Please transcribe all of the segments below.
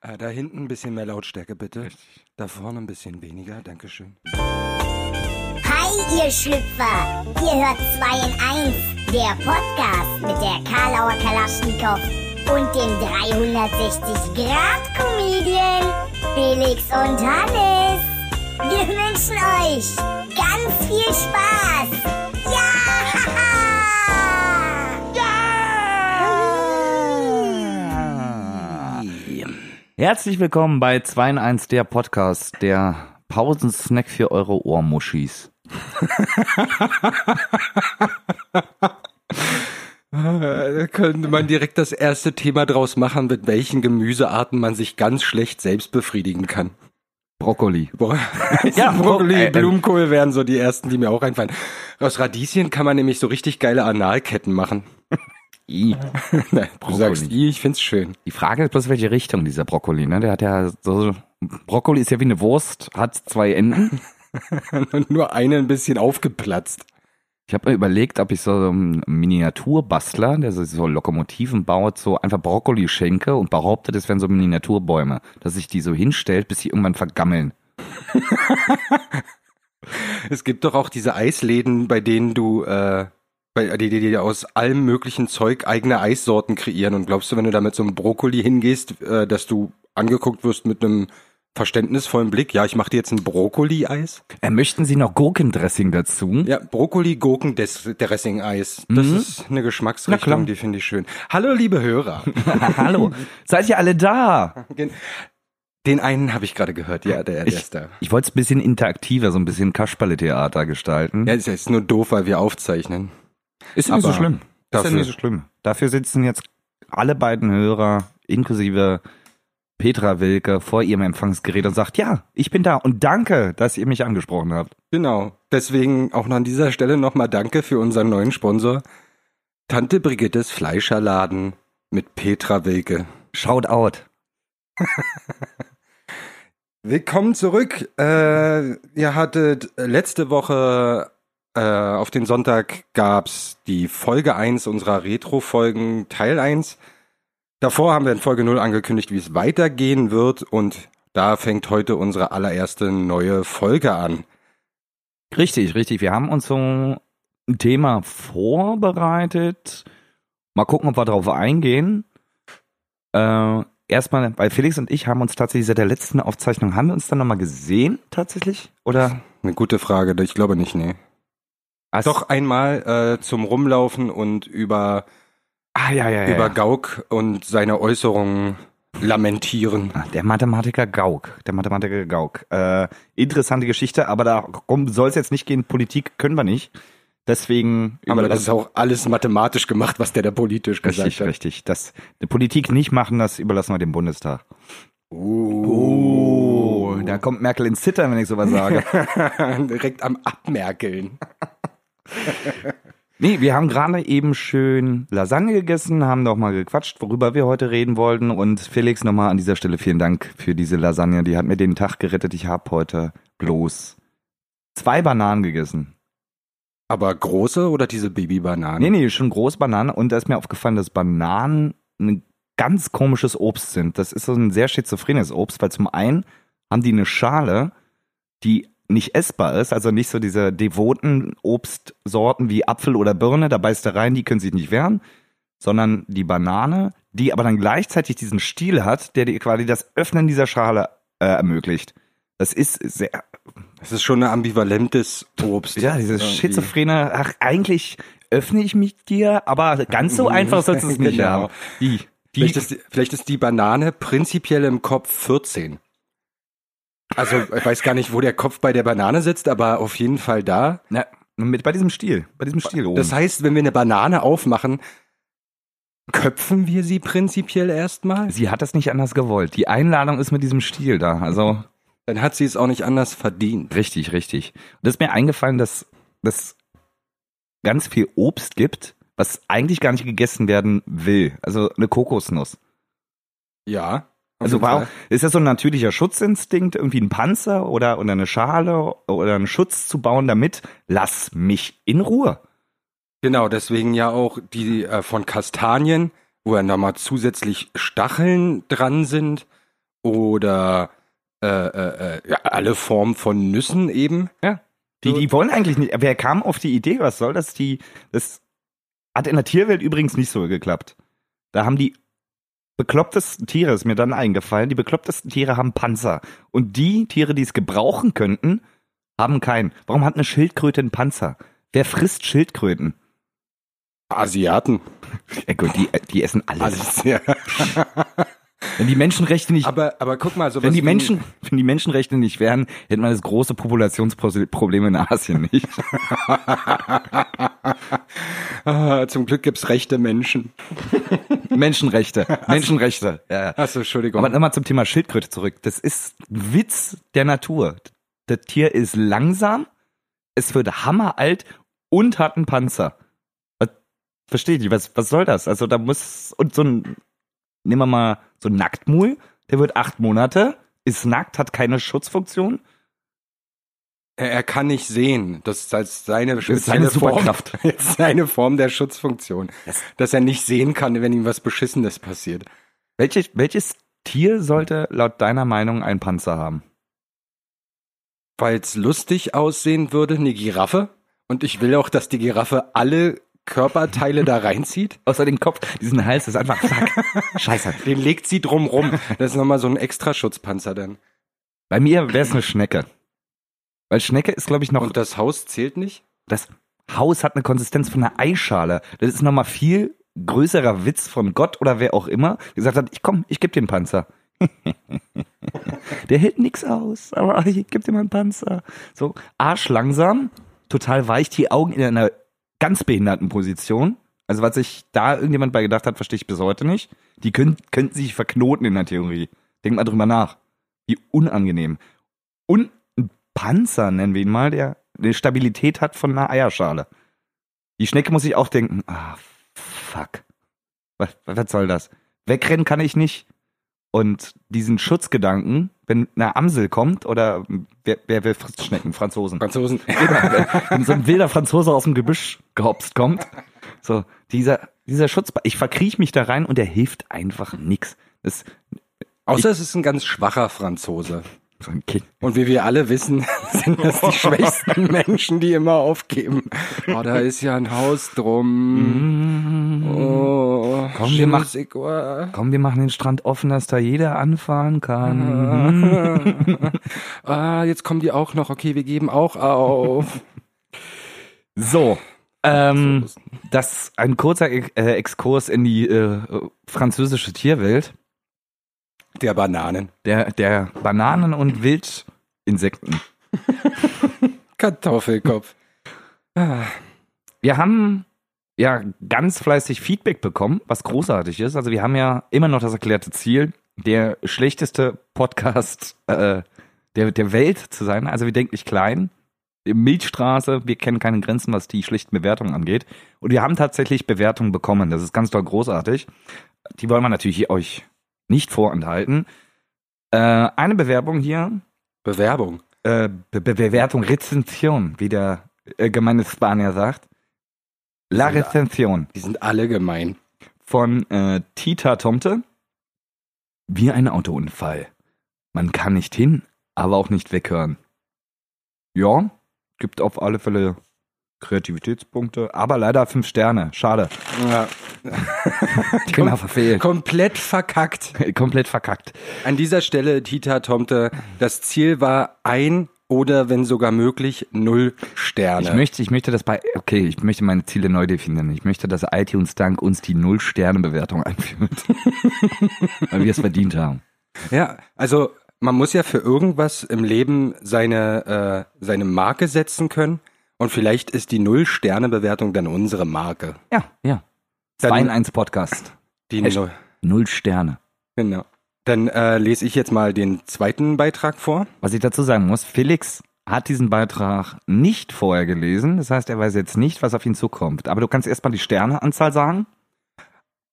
Äh, da hinten ein bisschen mehr Lautstärke, bitte. Da vorne ein bisschen weniger, Dankeschön. Hi, ihr Schlüpfer! Ihr hört 2 in 1, der Podcast mit der Karlauer Kalaschnikow und dem 360-Grad-Comedian Felix und Hannes. Wir wünschen euch ganz viel Spaß! Herzlich willkommen bei 2 in 1, der Podcast, der Pausensnack für eure Ohrmuschis. Da könnte man direkt das erste Thema draus machen, mit welchen Gemüsearten man sich ganz schlecht selbst befriedigen kann. Brokkoli. Boah. Ja, Brokkoli, äh, äh, Blumenkohl wären so die ersten, die mir auch einfallen. Aus Radieschen kann man nämlich so richtig geile Analketten machen. I. Nein, du sagst, "I, ich find's schön. Die Frage ist bloß, welche Richtung dieser Brokkoli, ne? Der hat ja so, Brokkoli ist ja wie eine Wurst, hat zwei Enden. Und nur eine ein bisschen aufgeplatzt. Ich habe mir überlegt, ob ich so einem Miniaturbastler, der so, Lokomotiven baut, so einfach Brokkoli schenke und behaupte, das wären so Miniaturbäume, dass sich die so hinstellt, bis sie irgendwann vergammeln. Es gibt doch auch diese Eisläden, bei denen du, äh, bei, die, die, die aus allem möglichen Zeug eigene Eissorten kreieren. Und glaubst du, wenn du da mit so einem Brokkoli hingehst, äh, dass du angeguckt wirst mit einem verständnisvollen Blick? Ja, ich mache dir jetzt ein Brokkoli-Eis. Äh, möchten Sie noch Gurkendressing dazu? Ja, Brokkoli, Gurken, Dressing-Eis. Das Mhm. ist eine Geschmacksrichtung, die finde ich schön. Hallo, liebe Hörer. Hallo, seid ihr alle da? Den einen habe ich gerade gehört. Ja, der, der Ich, ist da. ich wollte es ein bisschen interaktiver, so ein bisschen Kasperle-Theater gestalten. Ja, ist jetzt nur doof, weil wir aufzeichnen. Ist ja nicht so schlimm. Ist ja dafür- nicht so schlimm. Dafür sitzen jetzt alle beiden Hörer, inklusive Petra Wilke, vor ihrem Empfangsgerät und sagt, ja, ich bin da und danke, dass ihr mich angesprochen habt. Genau. Deswegen auch noch an dieser Stelle nochmal Danke für unseren neuen Sponsor. Tante Brigittes Fleischerladen mit Petra Wilke. Shout out. Willkommen zurück. Äh, ihr hattet letzte Woche äh, auf den Sonntag gab's die Folge 1 unserer Retro-Folgen, Teil 1. Davor haben wir in Folge 0 angekündigt, wie es weitergehen wird und da fängt heute unsere allererste neue Folge an. Richtig, richtig. Wir haben uns so ein Thema vorbereitet. Mal gucken, ob wir darauf eingehen. Äh, erstmal, weil Felix und ich haben uns tatsächlich seit der letzten Aufzeichnung, haben wir uns dann nochmal gesehen, tatsächlich? Oder? Eine gute Frage, ich glaube nicht, nee. Ach, Doch einmal äh, zum Rumlaufen und über, Ah, ja, ja, ja. über. Gauck und seine Äußerungen lamentieren. Ah, Der Mathematiker Gauck. Der Mathematiker Gauck. Äh, interessante Geschichte, aber darum soll es jetzt nicht gehen. Politik können wir nicht. Deswegen. Aber das ist auch alles mathematisch gemacht, was der da politisch gesagt richtig, hat. richtig. Das, die Politik nicht machen, das überlassen wir dem Bundestag. Oh. da kommt Merkel ins Zittern, wenn ich sowas sage. Direkt am Abmerkeln. nee, wir haben gerade eben schön Lasagne gegessen, haben doch mal gequatscht, worüber wir heute reden wollten. Und Felix, nochmal an dieser Stelle vielen Dank für diese Lasagne. Die hat mir den Tag gerettet. Ich habe heute bloß zwei Bananen gegessen. Aber große oder diese Babybananen? Nee, nee, schon groß Bananen. Und da ist mir aufgefallen, dass Bananen ein ganz komisches Obst sind. Das ist so ein sehr schizophrenes Obst, weil zum einen haben die eine Schale, die nicht essbar ist, also nicht so diese devoten Obstsorten wie Apfel oder Birne, da beißt du rein, die können sich nicht wehren, sondern die Banane, die aber dann gleichzeitig diesen Stiel hat, der dir quasi das Öffnen dieser Schale äh, ermöglicht. Das ist sehr, Das ist schon ein ambivalentes Obst. ja, dieses Irgendwie. schizophrene, ach, eigentlich öffne ich mich dir, aber ganz so einfach sollst du es nicht Genau. haben. Die, die, Vielleicht ist, die- vielleicht ist die Banane prinzipiell im Kopf 14. Also, ich weiß gar nicht, wo der Kopf bei der Banane sitzt, aber auf jeden Fall da. na, mit, bei diesem Stiel, bei diesem Stiel oben. Das heißt, wenn wir eine Banane aufmachen, köpfen wir sie prinzipiell erstmal? Sie hat das nicht anders gewollt. Die Einladung ist mit diesem Stiel da. Also Dann hat sie es auch nicht anders verdient. richtig, richtig. Und das ist mir eingefallen, dass es ganz viel Obst gibt, was eigentlich gar nicht gegessen werden will. Also eine Kokosnuss. Ja. Also Fall. ist das so ein natürlicher Schutzinstinkt, irgendwie ein Panzer oder, oder eine Schale oder einen Schutz zu bauen, damit lass mich in Ruhe. Genau, deswegen ja auch die äh, von Kastanien, wo ja nochmal zusätzlich Stacheln dran sind oder äh, äh, äh, ja, alle Formen von Nüssen eben. Die, die wollen eigentlich nicht. Wer kam auf die Idee? Was soll das? Die, das hat in der Tierwelt übrigens nicht so geklappt. Da haben die beklopptesten Tiere, ist mir dann eingefallen, die beklopptesten Tiere haben Panzer. Und die Tiere, die es gebrauchen könnten, haben keinen. Warum hat eine Schildkröte einen Panzer? Wer frisst Schildkröten? Asiaten. Ja gut, die, die essen alles. Alles, ja. Wenn die Menschenrechte nicht, Aber, aber guck mal, so wenn die Menschen, wenn die Menschenrechte nicht wären, hätten wir das große Populationsproblem in Asien nicht. ah, zum Glück gibt's rechte Menschen. Menschenrechte, Menschenrechte. Ja. Achso, Entschuldigung. Aber nochmal zum Thema Schildkröte zurück. Das ist Witz der Natur. Das Tier ist langsam, es wird hammeralt und hat einen Panzer. Was, versteht ihr, was, was soll das? Also da muss, und so ein, nehmen wir mal so ein Nacktmuhl, der wird acht Monate, ist nackt, hat keine Schutzfunktion. Er, er kann nicht sehen. Das ist als seine ist seine Form, Superkraft. Das ist seine Form der Schutzfunktion. Dass er nicht sehen kann, wenn ihm was Beschissenes passiert. Welches, welches Tier sollte laut deiner Meinung einen Panzer haben? Weil es lustig aussehen würde, eine Giraffe. Und ich will auch, dass die Giraffe alle Körperteile da reinzieht. Außer den Kopf, diesen Hals ist einfach fuck. Scheiße. Den legt sie drum rum. Das ist nochmal so ein extra Schutzpanzer dann. Bei mir wäre es eine Schnecke. Weil Schnecke ist, glaube ich, noch. Und das Haus zählt nicht? das Haus hat eine Konsistenz von einer Eischale. Das ist nochmal viel größerer Witz von Gott oder wer auch immer, der gesagt hat, ich komm, ich geb dir einen Panzer. der hält nix aus, aber ich geb dir mal einen Panzer. So, arschlangsam, total weich, die Augen in einer ganz behinderten Position. Also was sich da irgendjemand bei gedacht hat, verstehe ich bis heute nicht. Die können, könnten sich verknoten in der Theorie. Denk mal drüber nach. Wie unangenehm. Und Panzer, nennen wir ihn mal, der eine Stabilität hat von einer Eierschale. Die Schnecke muss sich auch denken, ah, fuck. Was, was soll das? Wegrennen kann ich nicht. Und diesen Schutzgedanken, wenn eine Amsel kommt oder wer, wer will frisst Schnecken? Franzosen. Franzosen. wenn so ein wilder Franzose aus dem Gebüsch gehopst kommt, so dieser dieser Schutz, ich verkriech mich da rein und der hilft einfach nix. Das Außer es ist ein ganz schwacher Franzose. So ein Kind. Und wie wir alle wissen, sind das die schwächsten Menschen, die immer aufgeben. Oh, da ist ja ein Haus drum. Oh, Komm, wir machen-. Komm, wir machen den Strand offen, dass da jeder anfahren kann. ah, jetzt kommen die auch noch. Okay, wir geben auch auf. So, ähm, das ein kurzer äh, Exkurs in die äh, französische Tierwelt Der Bananen. der der Bananen und Wildinsekten. Kartoffelkopf. Wir haben ja ganz fleißig Feedback bekommen, was großartig ist. Also wir haben ja immer noch das erklärte Ziel, der schlechteste Podcast äh, der, der Welt zu sein. Also wir denken nicht klein. Milchstraße, wir kennen keine Grenzen, was die schlichten Bewertungen angeht. Und wir haben tatsächlich Bewertungen bekommen. Das ist ganz toll großartig. Die wollen wir natürlich euch nicht vorenthalten. Äh, eine Bewerbung hier, Bewerbung. äh, Be Be Bewertung, Rezension, wie der äh, gemeine Spanier sagt. La. Rezension Die sind alle gemein. von äh, Tita Tomte. Wie ein Autounfall. Man kann nicht hin, aber auch nicht weghören. Ja, gibt auf alle Fälle Kreativitätspunkte, aber leider fünf Sterne. Schade. Ja. Genau, verfehlt. Komplett verkackt. Komplett verkackt. An dieser Stelle, Tita Tomte, das Ziel war ein oder wenn sogar möglich null Sterne. Ich möchte, ich möchte das bei, okay, ich möchte meine Ziele neu definieren. Ich möchte, dass iTunes Dank uns die Null-Sterne-Bewertung einführt. Weil wir es verdient haben. Ja, also man muss ja für irgendwas im Leben seine, äh, seine Marke setzen können. Und vielleicht ist die Null-Sterne-Bewertung dann unsere Marke. Ja, ja. Dann- 2 in 1 Podcast. Die? Null. Null Sterne. Genau. Dann äh, lese ich jetzt mal den zweiten Beitrag vor. Was ich dazu sagen muss, Felix hat diesen Beitrag nicht vorher gelesen. Das heißt, er weiß jetzt nicht, was auf ihn zukommt. Aber du kannst erstmal die Sterneanzahl sagen.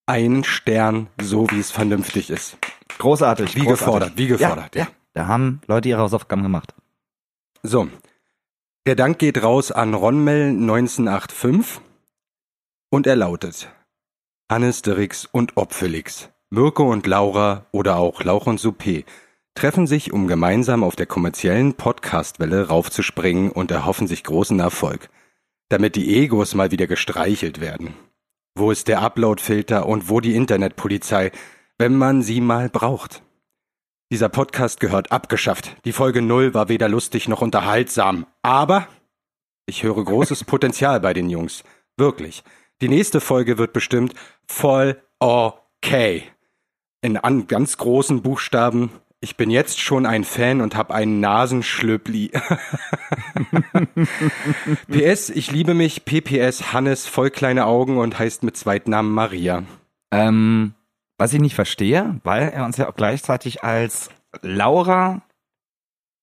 Einen Stern, so wie es vernünftig ist. Großartig. Wie gefordert, wie gefordert, Ja, ja. ja. Da haben Leute ihre Hausaufgaben gemacht. So. Der Dank geht raus an Ronmel 1985 und er lautet Hannes Dirix und Opfelix. Mirko und Laura oder auch Lauch und Soupé treffen sich, um gemeinsam auf der kommerziellen Podcastwelle raufzuspringen und erhoffen sich großen Erfolg, damit die Egos mal wieder gestreichelt werden. Wo ist der Uploadfilter und wo die Internetpolizei, wenn man sie mal braucht? Dieser Podcast gehört abgeschafft. Die Folge null war weder lustig noch unterhaltsam. Aber ich höre großes Potenzial bei den Jungs. Wirklich. Die nächste Folge wird bestimmt voll okay. In an ganz großen Buchstaben. Ich bin jetzt schon ein Fan und habe einen Nasenschlöppli. PS, ich liebe mich. PPS, Hannes, voll kleine Augen und heißt mit Zweitnamen Maria. Ähm, was ich nicht verstehe, weil er uns ja auch gleichzeitig als Laura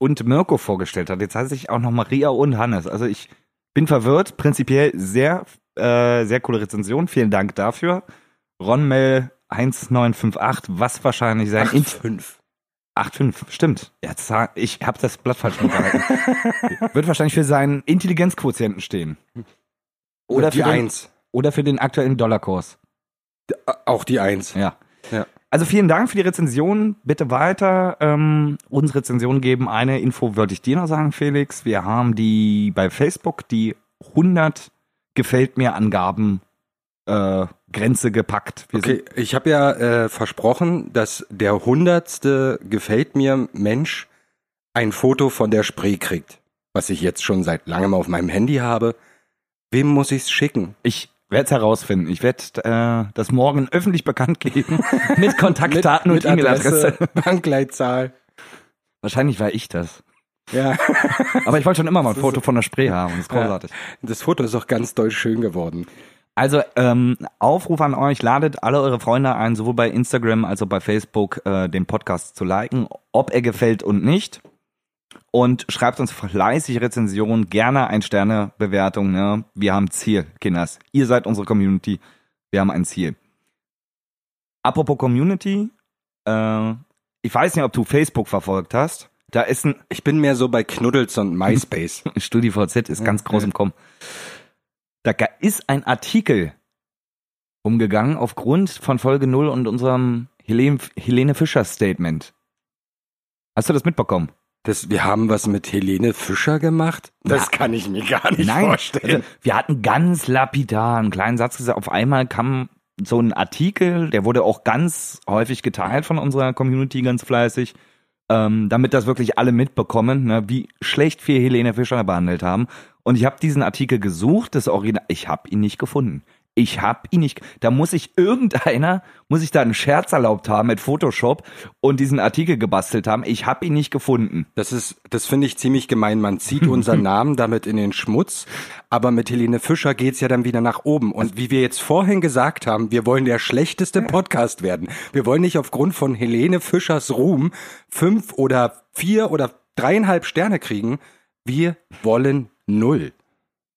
und Mirko vorgestellt hat. Jetzt heißt sich auch noch Maria und Hannes. Also ich bin verwirrt. Prinzipiell sehr, äh, sehr coole Rezension. Vielen Dank dafür. Ronmel 1958, was wahrscheinlich sein Int- 5. 8,5, stimmt. Ja, Zahl- ich habe das Blatt falsch mitgehalten. Wird wahrscheinlich für seinen Intelligenzquotienten stehen. Oder die für den, 1. oder für den aktuellen Dollarkurs. Auch die 1. Ja. Ja. Also vielen Dank für die Rezension. Bitte weiter ähm, uns Rezensionen geben. Eine Info wollte ich dir noch sagen, Felix. Wir haben die bei Facebook die 100 gefällt mir Angaben äh, Grenze gepackt. Wir Okay, ich habe ja äh, versprochen, dass der hundertste gefällt mir Mensch ein Foto von der Spree kriegt, was ich jetzt schon seit langem auf meinem Handy habe. Wem muss ich's schicken? Ich werde es herausfinden. Ich werde äh, das morgen öffentlich bekannt geben mit Kontaktdaten und E-Mail-Adresse. Bankleitzahl. Wahrscheinlich war ich das. Ja, Aber ich wollte schon immer mal ein Foto von der Spree haben. Das ist großartig. das Foto ist auch ganz doll schön geworden. Also ähm, Aufruf an euch, ladet alle eure Freunde ein, sowohl bei Instagram als auch bei Facebook, äh, den Podcast zu liken, ob er gefällt und nicht. Und schreibt uns fleißig Rezensionen, gerne ein Sternebewertung. Ne? Wir haben Ziel, Kinders. Ihr seid unsere Community. Wir haben ein Ziel. Apropos Community, äh, ich weiß nicht, ob du Facebook verfolgt hast. Da ist ein Ich bin mehr so bei Knuddels und MySpace. StudiVZ ist ganz groß im Kommen. Da ist ein Artikel umgegangen aufgrund von Folge 0 und unserem Helene, Helene Fischer Statement. Hast du das mitbekommen? Das, wir haben was mit Helene Fischer gemacht? Das Ja. kann ich mir gar nicht Nein, vorstellen. also wir hatten ganz lapidar einen kleinen Satz gesagt. Auf einmal kam so ein Artikel, der wurde auch ganz häufig geteilt von unserer Community, ganz fleißig, ähm, damit das wirklich alle mitbekommen, ne, wie schlecht wir Helene Fischer behandelt haben. Und ich habe diesen Artikel gesucht, das Original, ich habe ihn nicht gefunden. Ich habe ihn nicht. Da muss ich irgendeiner, muss ich da einen Scherz erlaubt haben mit Photoshop und diesen Artikel gebastelt haben. Ich habe ihn nicht gefunden. Das ist, das finde ich ziemlich gemein. Man zieht unseren Namen damit in den Schmutz, aber mit Helene Fischer geht's ja dann wieder nach oben. Und wie wir jetzt vorhin gesagt haben, wir wollen der schlechteste Podcast werden. Wir wollen nicht aufgrund von Helene Fischers Ruhm fünf oder vier oder dreieinhalb Sterne kriegen. Wir wollen null.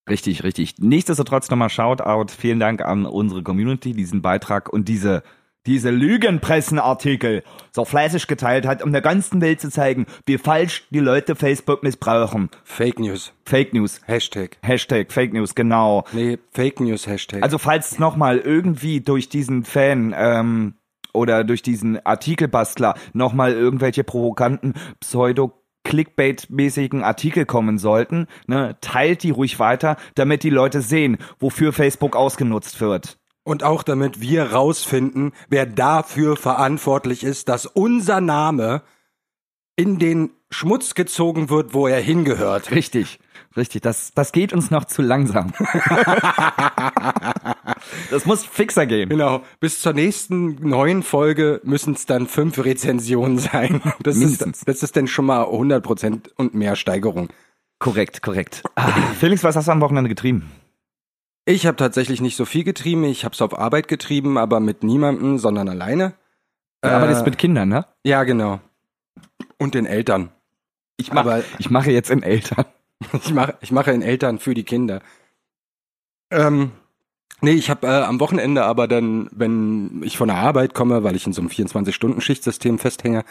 Richtig, richtig. Nichtsdestotrotz nochmal Shoutout. Vielen Dank an unsere Community, diesen Beitrag und diese, diese Lügenpressenartikel so fleißig geteilt hat, um der ganzen Welt zu zeigen, wie falsch die Leute Facebook missbrauchen. Fake News. Fake News. Hashtag. Hashtag Fake News, genau. Nee, Fake News Hashtag. Also falls nochmal irgendwie durch diesen Fan ähm, oder durch diesen Artikelbastler nochmal irgendwelche provokanten Pseudo Clickbait-mäßigen Artikel kommen sollten, ne, teilt die ruhig weiter, damit die Leute sehen, wofür Facebook ausgenutzt wird. Und auch damit wir rausfinden, wer dafür verantwortlich ist, dass unser Name in den Schmutz gezogen wird, wo er hingehört. Richtig, richtig. Das, das geht uns noch zu langsam. das muss fixer gehen. Genau. Bis zur nächsten neuen Folge müssen es dann fünf Rezensionen sein. Das Mindestens. ist, das ist dann schon mal 100% und mehr Steigerung. Korrekt, korrekt. Ah, Felix, was hast du am Wochenende getrieben? Ich habe tatsächlich nicht so viel getrieben. Ich habe es auf Arbeit getrieben, aber mit niemandem, sondern alleine. Aber Äh, das mit Kindern, ne? Ja, genau. Und den Eltern. Ich mache aber- ich mache jetzt in Eltern. Ich mache ich mache in Eltern für die Kinder. Ähm, nee, ich habe äh, am Wochenende aber dann, wenn ich von der Arbeit komme, weil ich in so einem 24-Stunden-Schichtsystem festhänge,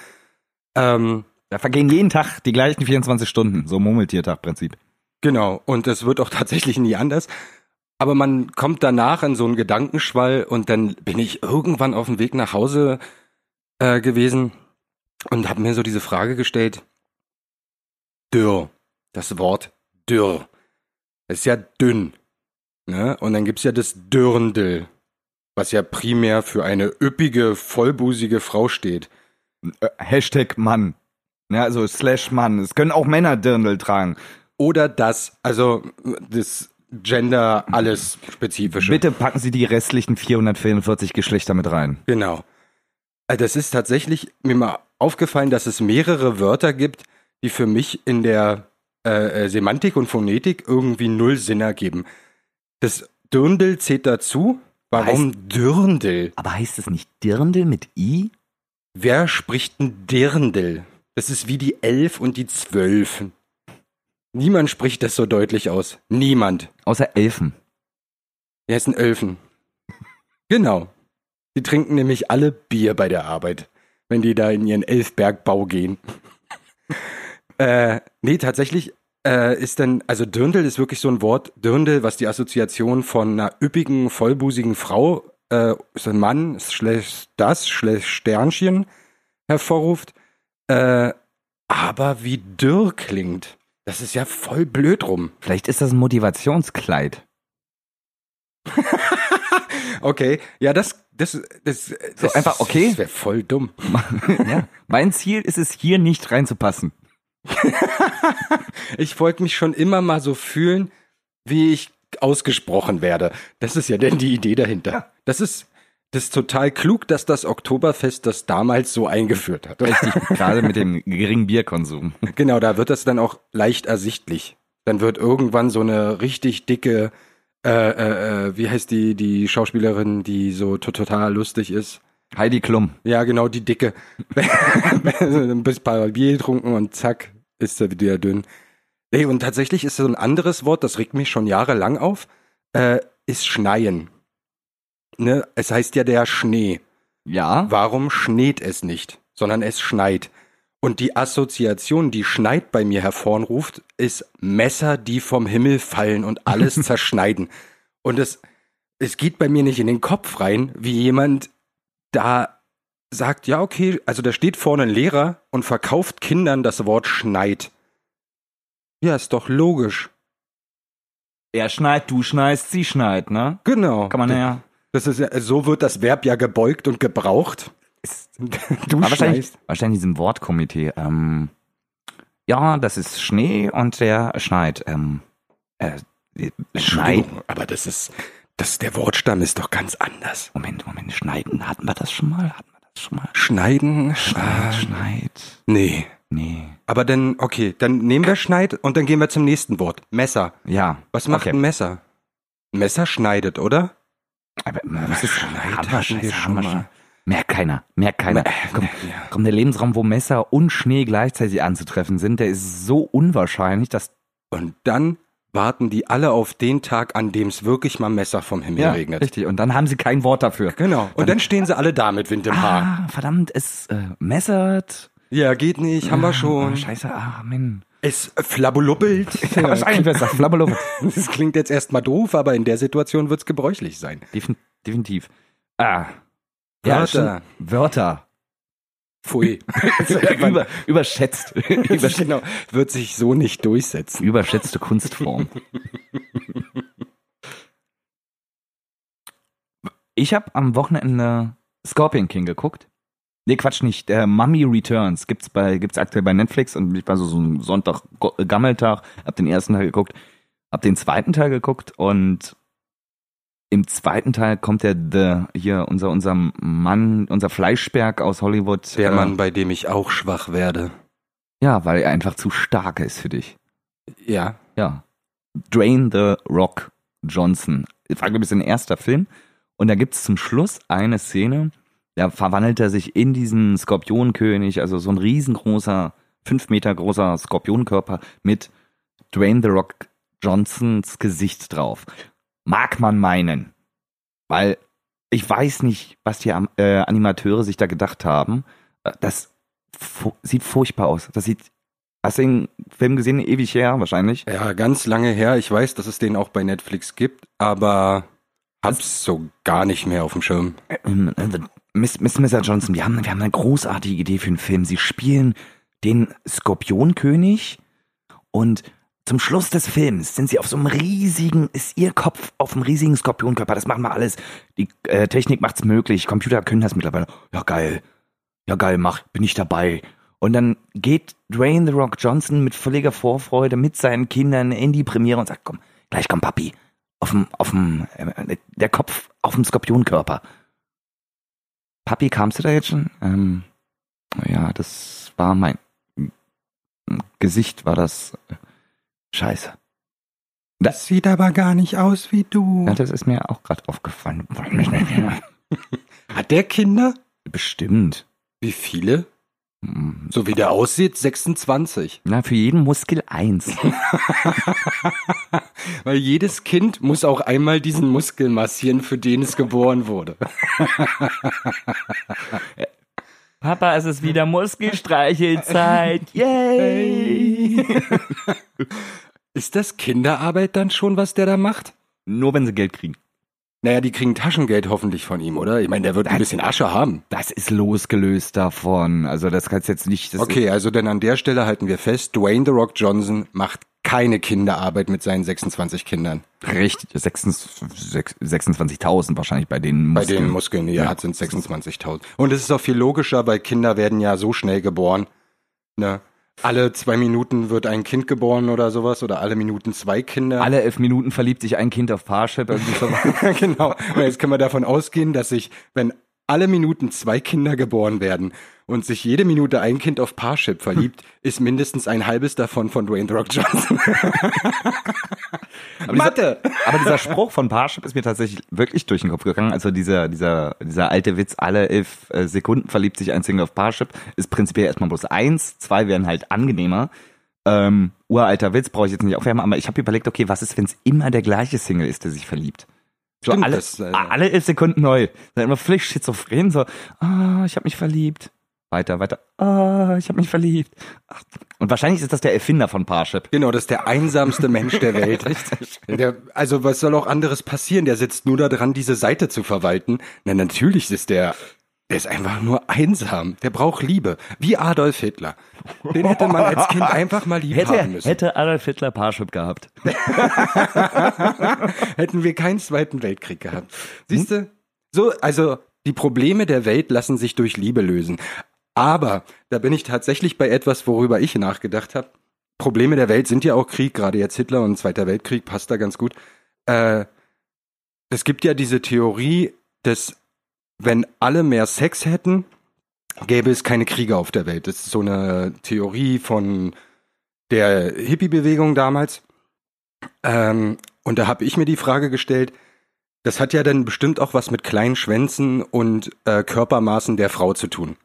ähm, Da vergehen jeden Tag die gleichen 24 Stunden. So Murmeltiertag-Prinzip. genau, und es wird auch tatsächlich nie anders. aber man kommt danach in so einen Gedankenschwall und dann bin ich irgendwann auf dem Weg nach Hause äh, gewesen und habe mir so diese Frage gestellt, dürr, das Wort dürr, ist ja dünn, ne? Und dann gibt's ja das Dürndl, was ja primär für eine üppige, vollbusige Frau steht. Äh, Hashtag Mann. Ja, also slash Mann. Es können auch Männer Dirndl tragen. Oder das, also das Gender, alles spezifische. Bitte packen Sie die restlichen 444 Geschlechter mit rein. Genau. Also Das ist tatsächlich mir mal aufgefallen, dass es mehrere Wörter gibt, die für mich in der äh, äh, Semantik und Phonetik irgendwie null Sinn ergeben. Das Dürndl zählt dazu. Warum Dürndl? Aber heißt es nicht Dirndl mit I? Wer spricht ein Dirndl? Das ist wie die Elf und die Zwölf. Niemand spricht das so deutlich aus. Niemand. Außer Elfen. Die heißen Elfen. Genau. Die trinken nämlich alle Bier bei der Arbeit, wenn die da in ihren Elfbergbau gehen. äh, nee, tatsächlich äh, ist dann, also Dirndl ist wirklich so ein Wort, Dirndl, was die Assoziation von einer üppigen, vollbusigen Frau, äh, ist ein Mann, schlecht das, schlecht Sternchen hervorruft. Äh, aber wie dürr klingt. Das ist ja voll blöd rum. Vielleicht ist das ein Motivationskleid. Okay, ja, das, das, das, das einfach okay? Das wäre voll dumm. ja. Mein Ziel ist es, hier nicht reinzupassen. Ich wollte mich schon immer mal so fühlen, wie ich ausgesprochen werde. Das ist ja denn die Idee dahinter. Das ist, das ist total klug, dass das Oktoberfest das damals so eingeführt hat. Richtig, gerade mit dem geringen Bierkonsum. Genau, da wird das dann auch leicht ersichtlich. Dann wird irgendwann so eine richtig dicke, äh, äh, äh, wie heißt die, die Schauspielerin, die so to- total lustig ist? Heidi Klum. Ja, genau, die dicke. Ein bisschen paar Bier getrunken und zack, ist er wieder dünn. Nee, und tatsächlich ist so ein anderes Wort, das regt mich schon jahrelang auf, äh, ist Schneien. Ne? Es heißt ja der Schnee. Ja. Warum schneit es nicht, sondern es schneit? Und die Assoziation, die Schneid bei mir hervorruft, ist Messer, die vom Himmel fallen und alles zerschneiden. Und es, es geht bei mir nicht in den Kopf rein, wie jemand da sagt, ja, okay, also da steht vorne ein Lehrer und verkauft Kindern das Wort Schneid. Ja, ist doch logisch. Er schneit, du schneist, sie schneit, ne? Genau. Kann man ja. Das ist ja, so wird das Verb ja gebeugt und gebraucht. Du Aber wahrscheinlich, wahrscheinlich in diesem Wortkomitee. Ähm, ja, das ist Schnee und der schneit. Ähm, äh, schneit. Aber das ist, das, der Wortstamm ist doch ganz anders. Moment, Moment, schneiden. Hatten wir das schon mal? Hatten wir das schon mal? Schneiden? Schneit, Ah, schneit. nee. Nee. Aber dann, okay, dann nehmen wir Schneid und dann gehen wir zum nächsten Wort. Messer. Ja. Was macht Okay. ein Messer? Messer schneidet, oder? Aber, was ist Schneit Haben wir, schon mal. Merkt keiner, merkt keiner. Äh, Komm, ja. komm, der Lebensraum, wo Messer und Schnee gleichzeitig anzutreffen sind, der ist so unwahrscheinlich, dass Und dann warten die alle auf den Tag, an dem es wirklich mal Messer vom Himmel regnet. richtig. Und dann haben sie kein Wort dafür. Genau. Und dann stehen sie alle da mit Wind im Haar. Ah, verdammt, es äh, messert. Ja, geht nicht, haben wir Ah, schon. scheiße, ah, Mann. Es flabbulubbelt. Ja, wahrscheinlich besser. Flabberlubbert. Das klingt jetzt erstmal doof, aber in der Situation wird's gebräuchlich sein. Defin definitiv. Ah. Wörter. Wörter. Pfui. Über, überschätzt. Übersch genau. Wird sich so nicht durchsetzen. überschätzte Kunstform. Ich habe am Wochenende Scorpion King geguckt. Nee, Quatsch nicht. Der Mummy Returns gibt's bei gibt's aktuell bei Netflix und ich war so so ein Sonntag Gammeltag, hab den ersten Teil geguckt, hab den zweiten Teil geguckt und im zweiten Teil kommt der The, hier unser unser Mann, unser Fleischberg aus Hollywood. Der äh, Mann, bei dem ich auch schwach werde. Ja, weil er einfach zu stark ist für dich. Ja. Ja. Drain the Rock Johnson. Ich frage, ist ein erster Film. Und da gibt's zum Schluss eine Szene, da verwandelt er sich in diesen Skorpionkönig, also so ein riesengroßer, fünf Meter großer Skorpionkörper mit Dwayne The Rock Johnsons Gesicht drauf. Mag man meinen. Weil ich weiß nicht, was die äh, Animateure sich da gedacht haben. Äh, Das fu sieht furchtbar aus. Das sieht Hast du den Film gesehen? Ewig her, wahrscheinlich. Ja, ganz lange her. Ich weiß, dass es den auch bei Netflix gibt, aber hab's so gar nicht mehr auf dem Schirm. Ähm, äh, Miss, Miss Mr. Johnson, wir haben, wir haben eine großartige Idee für einen Film. Sie spielen den Skorpionkönig und zum Schluss des Films sind sie auf so einem riesigen, ist ihr Kopf auf einem riesigen Skorpionkörper. Das machen wir alles. Die äh, Technik macht's möglich. Computer können das mittlerweile. Ja, geil. Ja, geil, mach, bin ich dabei. Und dann geht Dwayne The Rock Johnson mit völliger Vorfreude mit seinen Kindern in die Premiere und sagt, komm, gleich komm, Papi. Auf dem, auf dem, äh, der Kopf auf dem Skorpionkörper. Papi, kamst du da jetzt schon? Ähm, ja, das war mein Gesicht, war das. Äh, Scheiße. Das sieht aber gar nicht aus wie du. Ja, das ist mir auch gerade aufgefallen. Hat der Kinder? Bestimmt. Wie viele? Hm. So wie der aussieht, 26. Na, für jeden Muskel eins. Weil jedes Kind muss auch einmal diesen Muskel massieren, für den es geboren wurde. Papa, es ist wieder Muskelstreichelzeit. Yay! Ist das Kinderarbeit dann schon, was der da macht? Nur wenn sie Geld kriegen. Naja, die kriegen Taschengeld hoffentlich von ihm, oder? Ich meine, der wird ein bisschen Asche haben. Das ist losgelöst davon. Also das kannst jetzt nicht. Das Okay, also denn an der Stelle halten wir fest, Dwayne The Rock Johnson macht keine Kinderarbeit mit seinen 26 Kindern. Richtig. 26 26.000 wahrscheinlich bei den Bei Muskeln. den Muskeln, die er hat, sind 26.000. Und es ist auch viel logischer, weil Kinder werden ja so schnell geboren. Ne? Alle zwei Minuten wird ein Kind geboren oder sowas oder alle Minuten zwei Kinder. Alle elf Minuten verliebt sich ein Kind auf Parship. Irgendwie so. genau. Und jetzt können wir davon ausgehen, dass sich, wenn alle Minuten zwei Kinder geboren werden und sich jede Minute ein Kind auf Parship verliebt, ist mindestens ein halbes davon von Dwayne The Rock Johnson. Aber dieser, aber dieser Spruch von Parship ist mir tatsächlich wirklich durch den Kopf gegangen. Also dieser, dieser, dieser alte Witz, alle elf äh, Sekunden verliebt sich ein Single auf Parship, ist prinzipiell erstmal bloß eins. Zwei wären halt angenehmer. Ähm, uralter Witz, brauche ich jetzt nicht aufwärmen, aber ich habe überlegt, okay, was ist, wenn es immer der gleiche Single ist, der sich verliebt? So Stimmt, alle, das, äh, alle elf Sekunden neu. Dann immer völlig schizophren, so, ah, ich habe mich verliebt. Weiter, weiter, ah, ich habe mich verliebt. Ach. Und wahrscheinlich ist das der Erfinder von Parship. Genau, das ist der einsamste Mensch der Welt. Der, also was soll auch anderes passieren? Der sitzt nur da dran, diese Seite zu verwalten. Na, natürlich ist der, der ist einfach nur einsam. Der braucht Liebe. Wie Adolf Hitler. Den hätte man als Kind einfach mal lieb Hätte, haben müssen. hätte Adolf Hitler Parship gehabt. Hätten wir keinen Zweiten Weltkrieg gehabt. Siehst du? So, also die Probleme der Welt lassen sich durch Liebe lösen. Aber da bin ich tatsächlich bei etwas, worüber ich nachgedacht habe. Probleme der Welt sind ja auch Krieg, gerade jetzt Hitler und Zweiter Weltkrieg passt da ganz gut. Äh, es gibt ja diese Theorie, dass wenn alle mehr Sex hätten, gäbe es keine Kriege auf der Welt. Das ist so eine Theorie von der Hippie-Bewegung damals. Ähm, und da habe ich mir die Frage gestellt, das hat ja dann bestimmt auch was mit kleinen Schwänzen und äh, Körpermaßen der Frau zu tun.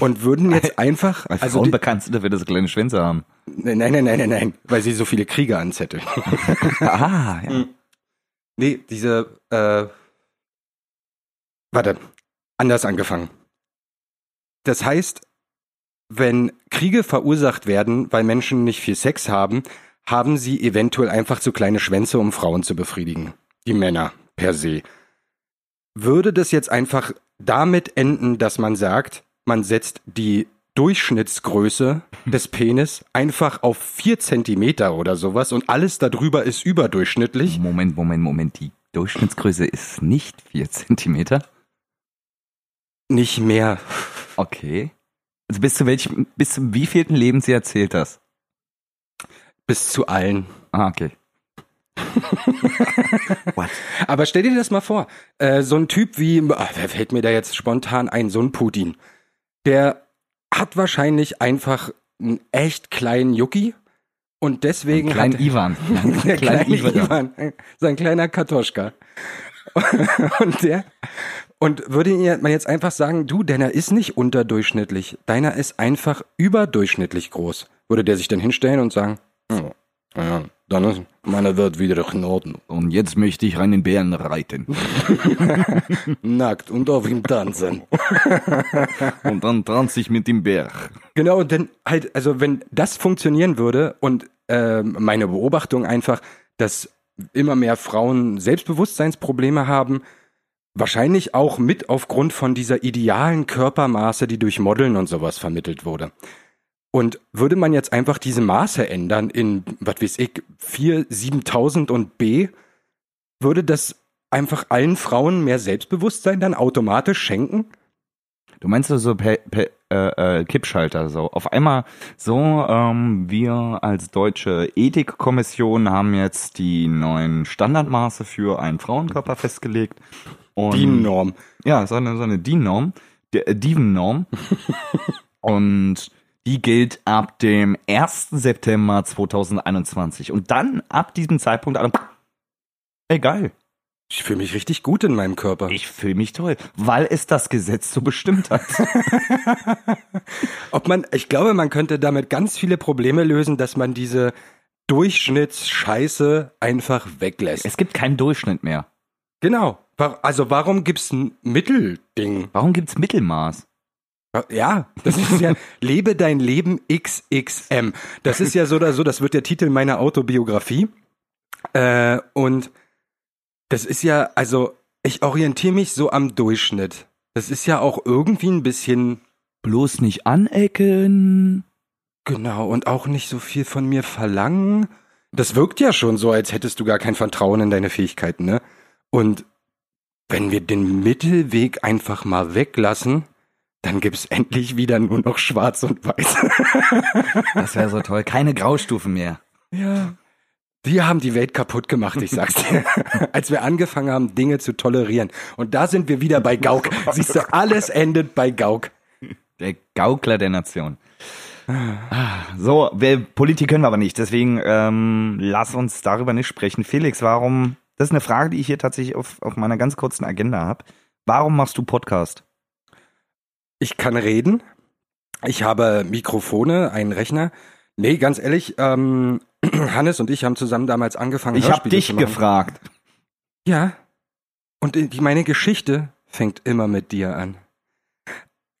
Und würden jetzt einfach, Weil also Frauen die, bekannt sind dafür, dass sie kleine Schwänze haben. nein, nein, nein, nein, nein, weil sie so viele Kriege anzetteln. Ah, ja. nee, diese, äh, warte, anders angefangen. Das heißt, wenn Kriege verursacht werden, weil Menschen nicht viel Sex haben, haben sie eventuell einfach zu kleine Schwänze, um Frauen zu befriedigen. Die Männer per se. Würde das jetzt einfach damit enden, dass man sagt, man setzt die Durchschnittsgröße des Penis einfach auf vier Zentimeter oder sowas und alles darüber ist überdurchschnittlich? Moment, Moment, Moment. Die Durchschnittsgröße ist nicht 4 Zentimeter. Nicht mehr. Okay. Also bis zu welchem, bis zum wievielten Lebensjahr erzählt das? Bis zu allen. Ah, okay. What? Aber stell dir das mal vor, äh, so ein Typ wie, ach, wer fällt mir da jetzt spontan ein, so ein Putin, der hat wahrscheinlich einfach einen echt kleinen Jucki und deswegen Klein hat Ivan. der Klein kleine Ivan. Ivan, sein kleiner Kartoschka. und der und würde man jetzt einfach sagen, du, deiner ist nicht unterdurchschnittlich, deiner ist einfach überdurchschnittlich groß. Würde der sich dann hinstellen und sagen, oh, ja, dann ist meine Welt wieder in Ordnung. Und jetzt möchte ich einen Bären reiten. Nackt und auf ihm tanzen. Und dann tanze ich mit dem Bär. Genau, denn halt, also wenn das funktionieren würde und ähm, meine Beobachtung einfach, dass immer mehr Frauen Selbstbewusstseinsprobleme haben, wahrscheinlich auch mit aufgrund von dieser idealen Körpermaße, die durch Modeln und sowas vermittelt wurde. Und würde man jetzt einfach diese Maße ändern in, was weiß ich, 4, 7000 und B, würde das einfach allen Frauen mehr Selbstbewusstsein dann automatisch schenken? Du meinst so per, per, äh, äh, Kippschalter so. Auf einmal so, ähm, wir als deutsche Ethikkommission haben jetzt die neuen Standardmaße für einen Frauenkörper festgelegt. Und, Die Norm. Ja, so eine, so eine DIN-Norm, der- äh, DIN-Norm. und die gilt ab dem 1. September 2021. Und dann ab diesem Zeitpunkt ey geil, Ich fühle mich richtig gut in meinem Körper. ich fühle mich toll, weil es das Gesetz so bestimmt hat. Ob man, ich glaube, man könnte damit ganz viele Probleme lösen, dass man diese Durchschnittsscheiße einfach weglässt. es gibt keinen Durchschnitt mehr. genau. Also warum gibt's ein Mittelding? Warum gibt's Mittelmaß? Ja, das ist ja Lebe dein Leben XXM. Das ist ja so oder so, das wird der Titel meiner Autobiografie. Äh, und das ist ja, also ich orientiere mich so am Durchschnitt. Das ist ja auch irgendwie ein bisschen Bloß nicht anecken. Genau, und auch nicht so viel von mir verlangen. Das wirkt ja schon so, als hättest du gar kein Vertrauen in deine Fähigkeiten, ne? Und wenn wir den Mittelweg einfach mal weglassen, dann gibt's endlich wieder nur noch schwarz und weiß. Das wäre so toll. Keine Graustufen mehr. ja. Die haben die Welt kaputt gemacht, ich sag's dir. Als wir angefangen haben, Dinge zu tolerieren. Und da sind wir wieder bei Gauk. Siehst du, alles endet bei Gauk. Der Gaukler der Nation. Ah, So, wir, Politik können wir aber nicht, deswegen ähm, lass uns darüber nicht sprechen. Felix, warum, das ist eine Frage, die ich hier tatsächlich auf, auf meiner ganz kurzen Agenda habe. Warum machst du Podcast? Ich kann reden. Ich habe Mikrofone, einen Rechner. Nee, ganz ehrlich, ähm, Hannes und ich haben zusammen damals angefangen. Ich habe dich gefragt. Ja. Und meine Geschichte fängt immer mit dir an.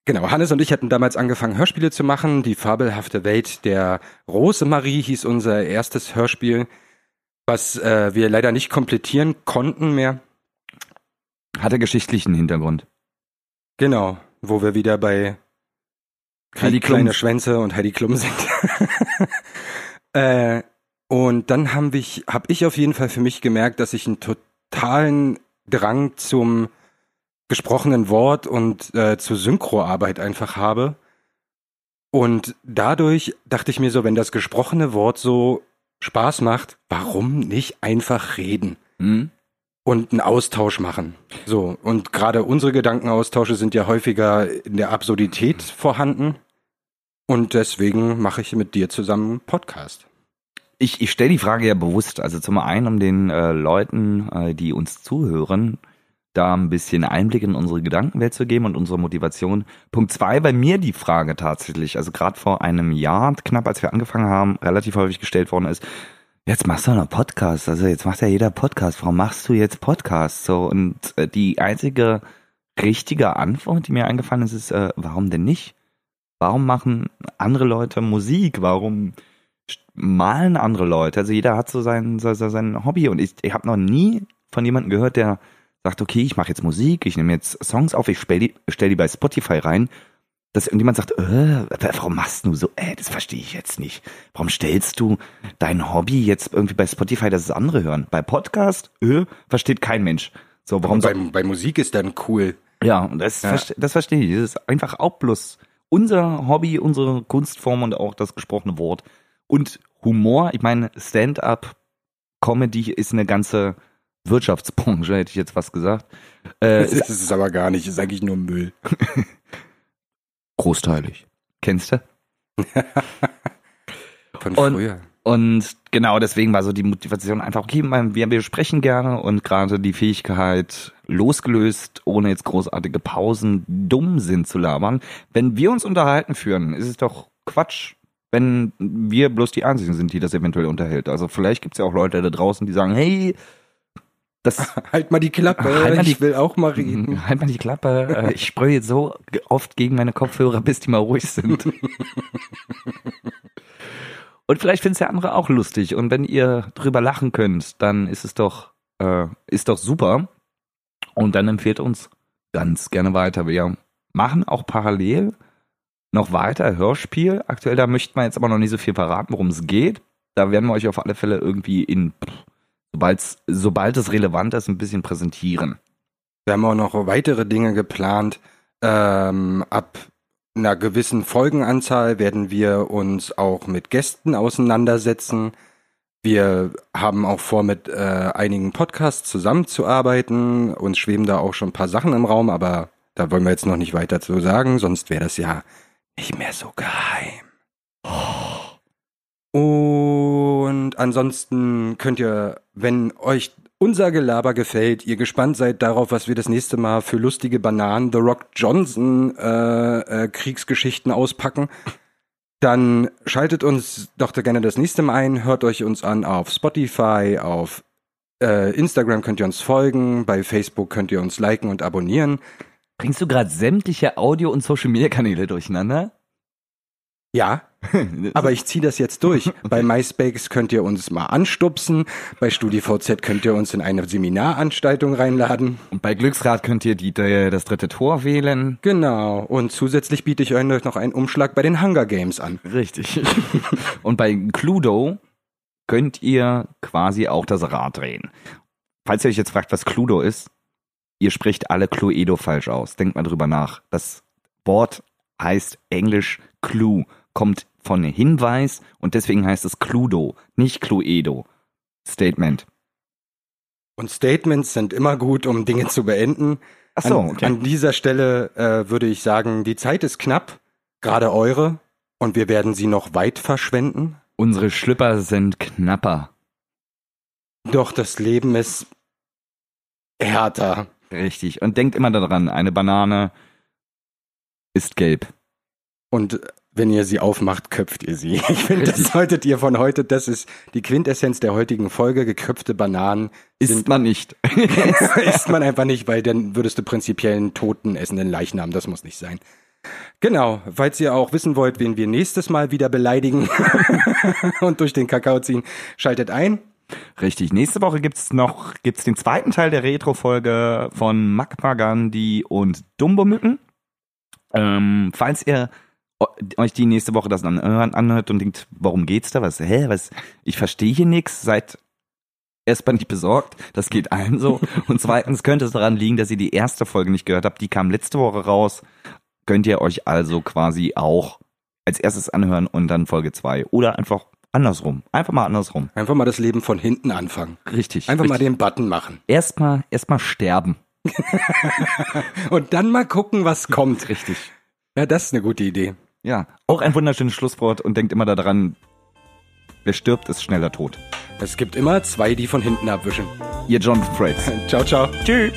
Genau, Hannes und ich hatten damals angefangen, Hörspiele zu machen. Die fabelhafte Welt der Rosemarie hieß unser erstes Hörspiel, was äh, wir leider nicht komplettieren konnten mehr. Hatte geschichtlichen Hintergrund. Genau, wo wir wieder bei Heidi kleine. Schwänze und Heidi Klum sind. äh, und dann haben wir, habe ich auf jeden Fall für mich gemerkt, dass ich einen totalen Drang zum gesprochenen Wort und äh, zur Synchroarbeit einfach habe. Und dadurch dachte ich mir so, wenn das gesprochene Wort so Spaß macht, warum nicht einfach reden? Hm? Und einen Austausch machen. So, und gerade unsere Gedankenaustausche sind ja häufiger in der Absurdität vorhanden. Und deswegen mache ich mit dir zusammen einen Podcast. Ich, ich stelle die Frage ja bewusst, also zum einen, um den äh, Leuten, äh, die uns zuhören, da ein bisschen Einblick in unsere Gedankenwelt zu geben und unsere Motivation. Punkt zwei, bei mir die Frage tatsächlich, also gerade vor einem Jahr, knapp als wir angefangen haben, relativ häufig gestellt worden ist, jetzt machst du noch Podcast, also jetzt macht ja jeder Podcast, warum machst du jetzt Podcast? So, und äh, die einzige richtige Antwort, die mir eingefallen ist, ist, äh, warum denn nicht? Warum machen andere Leute Musik? Warum malen andere Leute? Also jeder hat so sein, so sein Hobby und ich, ich habe noch nie von jemandem gehört, der sagt, okay, ich mache jetzt Musik, ich nehme jetzt Songs auf, ich stell die, stell die bei Spotify rein, dass irgendjemand sagt, äh, warum machst du so, äh, das verstehe ich jetzt nicht. Warum stellst du dein Hobby jetzt irgendwie bei Spotify, dass es andere hören? Bei Podcast, äh, versteht kein Mensch. So, warum bei, bei Musik ist dann cool. ja, und das, Ja. verste- das verstehe ich. Das ist einfach auch bloß unser Hobby, unsere Kunstform und auch das gesprochene Wort. Und Humor, ich meine, Stand-up, Comedy ist eine ganze Wirtschaftsbranche, hätte ich jetzt was gesagt. Äh, Das ist es aber gar nicht, ist eigentlich nur Müll. großteilig. Kennst du? Von Und- früher. Und genau deswegen war so die Motivation einfach, okay, wir, wir sprechen gerne und gerade die Fähigkeit, losgelöst, ohne jetzt großartige Pausen, dumm sind zu labern. Wenn wir uns unterhalten führen, ist es doch Quatsch, wenn wir bloß die Einzigen sind, die das eventuell unterhält. Also vielleicht gibt's ja auch Leute da draußen, die sagen, hey, das Halt mal die Klappe, Halt mal ich die- will auch mal reden. halt mal die Klappe. Äh, Ich sprühe jetzt so oft gegen meine Kopfhörer, bis die mal ruhig sind. Und vielleicht findet der andere auch lustig. Und wenn ihr drüber lachen könnt, dann ist es doch, äh, ist doch super. Und dann empfehlt uns ganz gerne weiter. Wir machen auch parallel noch weiter Hörspiel. Aktuell, da möchten wir jetzt aber noch nicht so viel verraten, worum es geht. Da werden wir euch auf alle Fälle irgendwie in, sobald's, sobald es relevant ist, ein bisschen präsentieren. Wir haben auch noch weitere Dinge geplant. Ähm, ab einer gewissen Folgenanzahl werden wir uns auch mit Gästen auseinandersetzen. Wir haben auch vor, mit äh, einigen Podcasts zusammenzuarbeiten. Uns schweben da auch schon ein paar Sachen im Raum, aber da wollen wir jetzt noch nicht weiter zu sagen, sonst wäre das ja nicht mehr so geheim. Und ansonsten könnt ihr, wenn euch unser Gelaber gefällt, ihr gespannt seid darauf, was wir das nächste Mal für lustige Bananen The Rock Johnson äh, äh, Kriegsgeschichten auspacken, dann schaltet uns doch gerne das nächste Mal ein, hört euch uns an auf Spotify, auf äh, Instagram könnt ihr uns folgen, bei Facebook könnt ihr uns liken und abonnieren. Bringst du gerade sämtliche Audio- und Social-Media-Kanäle durcheinander? Ja, aber ich ziehe das jetzt durch. Bei MySpace könnt ihr uns mal anstupsen, bei StudiVZ könnt ihr uns in eine Seminaranstaltung reinladen. Und bei Glücksrad könnt ihr die, der- das dritte Tor wählen. Genau. Und zusätzlich biete ich euch noch einen Umschlag bei den Hunger Games an. Richtig. Und bei Cluedo könnt ihr quasi auch das Rad drehen. Falls ihr euch jetzt fragt, was Cluedo ist, ihr spricht alle Cluedo falsch aus. Denkt mal drüber nach. Das Wort heißt Englisch Clue, kommt von Hinweis und deswegen heißt es Cluedo, nicht Cluedo. Statement. Und Statements sind immer gut, um Dinge zu beenden. Ach so, an, okay. an dieser Stelle äh, würde ich sagen, die Zeit ist knapp, gerade eure, und wir werden sie noch weit verschwenden. Unsere Schlüpper sind knapper. Doch das Leben ist härter. Richtig. Und denkt immer daran, eine Banane ist gelb. Und wenn ihr sie aufmacht, köpft ihr sie. Ich finde, das solltet ihr von heute, das ist die Quintessenz der heutigen Folge, geköpfte Bananen Ist sind, man nicht. isst man einfach nicht, weil dann würdest du prinzipiell einen toten essenden Leichnam, das muss nicht sein. Genau, falls ihr auch wissen wollt, wen wir nächstes Mal wieder beleidigen und durch den Kakao ziehen, schaltet ein. Richtig. Nächste Woche gibt's noch gibt's den zweiten Teil der Retro-Folge von Magma Gandhi und Dumbo Mücken. Ähm, falls ihr euch die nächste Woche das anhören, anhört und denkt, warum geht's da? Was? Hä? Was? Ich verstehe hier nichts. Seid erstmal nicht besorgt. Das geht allen so. Und zweitens könnte es daran liegen, dass ihr die erste Folge nicht gehört habt. Die kam letzte Woche raus. Könnt ihr euch also quasi auch als erstes anhören und dann Folge zwei Oder einfach andersrum. Einfach mal andersrum. Einfach mal das Leben von hinten anfangen. Richtig. Einfach mal richtig. den Button machen. Erstmal erstmal sterben. Und dann mal gucken, was kommt. Richtig. Ja, das ist eine gute Idee. Ja, auch ein wunderschönes Schlusswort und denkt immer daran, wer stirbt, ist schneller tot. Es gibt immer zwei, die von hinten abwischen. Ihr John Frakes. Ciao, ciao. Tschüss.